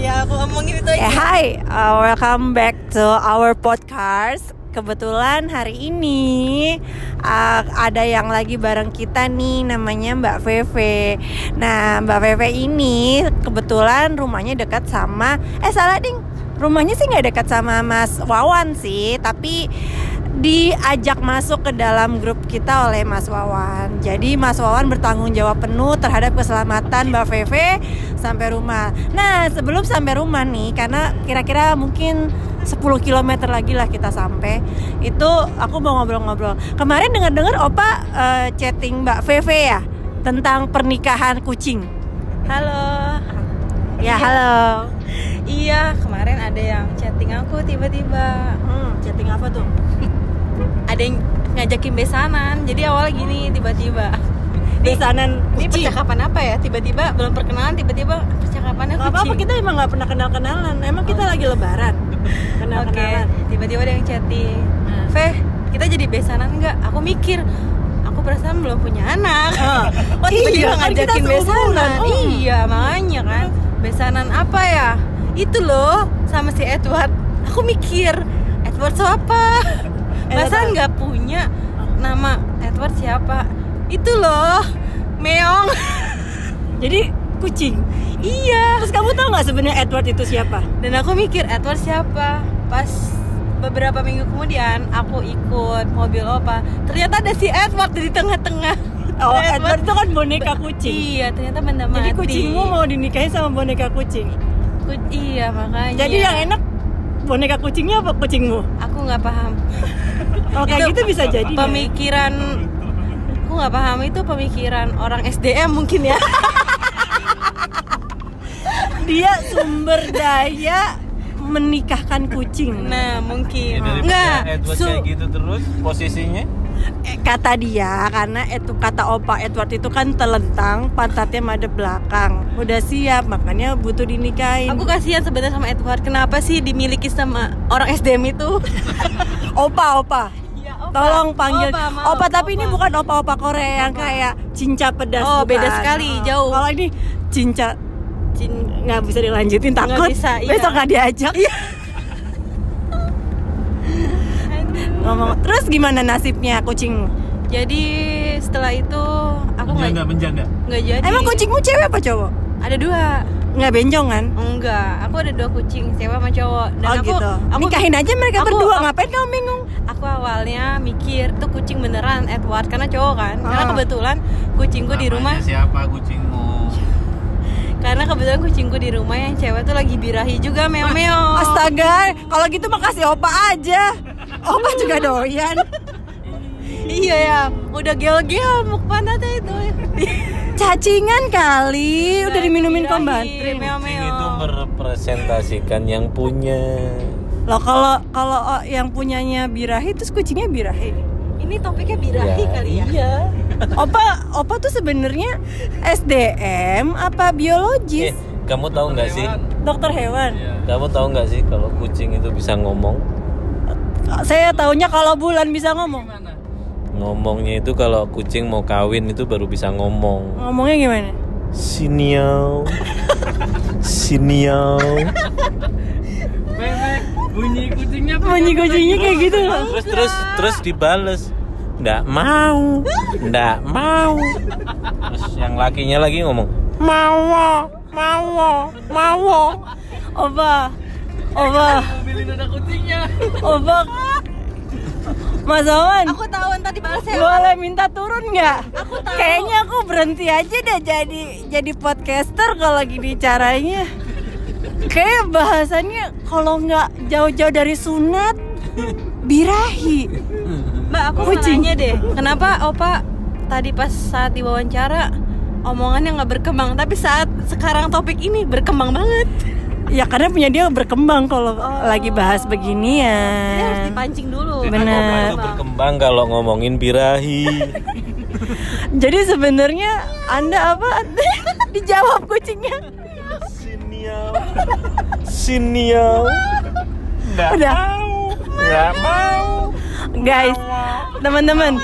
ya aku omongin itu Eh, aja. hi, uh, welcome back to our podcast. Kebetulan hari ini uh, ada yang lagi bareng kita nih namanya Mbak Veve. Nah Mbak Veve ini kebetulan rumahnya dekat sama eh salah ding rumahnya sih nggak dekat sama Mas Wawan sih tapi diajak masuk ke dalam grup kita oleh Mas Wawan. Jadi Mas Wawan bertanggung jawab penuh terhadap keselamatan Mbak Veve sampai rumah. Nah, sebelum sampai rumah nih karena kira-kira mungkin 10 km lagi lah kita sampai. Itu aku mau ngobrol-ngobrol. Kemarin dengar-dengar Opa eh, chatting Mbak Veve ya tentang pernikahan kucing. Halo. Ya, halo. Iya, kemarin ada yang chatting aku tiba-tiba. Hmm, chatting apa tuh? Ada yang ngajakin besanan. Jadi awalnya gini tiba-tiba. Besanan Ini kucing. percakapan apa ya? Tiba-tiba belum perkenalan, tiba-tiba percakapannya Gak apa-apa kucing. kita emang gak pernah kenal-kenalan Emang kita lagi lebaran Oke, Kenal-kenalan tiba-tiba ada yang chatting. Nah. Veh, kita jadi besanan nggak? Aku mikir, aku perasaan belum punya anak. Ah. Tiba-tiba Iya, kan kita ngajakin seumuran. besanan? Oh. Iya, makanya kan. Besanan apa ya? Itu loh, sama si Edward. Aku mikir, Edward siapa? Masa Edward. nggak punya nama Edward siapa? Itu loh, Meong. Jadi kucing iya. Terus kamu tahu nggak sebenarnya Edward itu siapa? Dan aku mikir Edward siapa? Pas beberapa minggu kemudian aku ikut mobil opa. Ternyata ada si Edward di tengah-tengah. Oh Edward itu kan boneka kucing Iya, ternyata benda mati. Jadi kucingmu mau dinikahin sama boneka kucing Ku- iya, makanya. Jadi yang enak boneka kucingnya apa kucingmu? aku nggak paham. Oh kayak Itu gitu bisa jadi ya? Pemikiran aku nggak paham itu pemikiran orang SDM mungkin ya. Dia sumber daya menikahkan kucing Nah, mungkin. Ya. Edward Su- kayak gitu terus posisinya kata dia karena itu kata opa Edward itu kan telentang pantatnya madep belakang udah siap makanya butuh dinikahin Aku kasihan sebenarnya sama Edward. Kenapa sih dimiliki sama orang SDM itu? opa opa Ya, Opa. tolong panggil Opa, opa, maaf, tapi ini Opa. bukan opa opa Korea yang kayak cinca pedas Oh, bukan. beda sekali, Oh. jauh. kalau ini cinca Cin- nggak bisa dilanjutin takut bisa, iya. besok nggak diajak ngomong terus gimana nasibnya kucing Jadi setelah itu aku nggak menjanda nggak jadi. emang kucingmu cewek apa cowok ada dua? nggak benjong kan Enggak, aku ada dua kucing, cewek sama cowok. Dan oh aku, gitu aku nikahin aja mereka aku- berdua aku- ngapain kamu bingung Aku awalnya mikir tuh kucing beneran Edward karena cowok kan. Karena Ah. kebetulan kucingku di rumah Namanya siapa kucingmu karena kebetulan kucingku di rumah yang cewek tuh lagi birahi juga meo-meo. astaga kalau gitu mah kasih opa aja opa juga doyan Iya ya, udah gel-gel muk pantatnya itu. cacingan kali udah diminumin meo-meo. kucing itu merepresentasikan yang punya Loh kalau kalau oh, yang punyanya birahi terus kucingnya birahi. Ini topiknya birahi kali ya. iya Opa opa tuh sebenarnya SDM apa eh, biologis? kamu tahu nggak sih Dokter hewan. kamu tahu nggak sih kalau kucing itu bisa ngomong Saya taunya kalau bulan bisa ngomong. ngomongnya itu kalau kucing mau kawin itu baru bisa ngomong Ngomongnya gimana? siniau siniau bunyi kucingnya Bunyi kucingnya kayak gitu. terus terus terus dibales nggak mau nggak mau terus yang lakinya lagi ngomong mau mau mau Opa. Opa. mobilin ada kucingnya Opa. Mas Awan. Aku tahu ntar dibalasnya Boleh minta turun nggak? Kayaknya aku berhenti aja deh jadi jadi podcaster kalau gini caranya. Kayak bahasannya kalau nggak jauh-jauh dari sunat birahi. Mbak, aku Kucing. nanya deh, kenapa Opa tadi pas saat diwawancara omongannya nggak berkembang, tapi saat sekarang topik ini berkembang banget. Ya karena punya dia berkembang kalau lagi bahas Ini harus dipancing dulu. Itu berkembang kalau ngomongin birahi Jadi sebenarnya Anda apa? Dijawab kucingnya. siniau siniau nggak Udah. mau nggak mau Guys, teman-teman,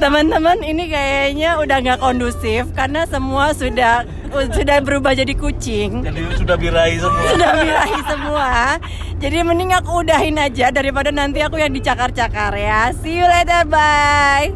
Teman-teman ini kayaknya udah nggak kondusif karena semua sudah sudah berubah jadi kucing. Jadi sudah birahi semua. Sudah birahi semua. Jadi mending aku udahin aja daripada nanti aku yang dicakar-cakar ya. See you later, bye.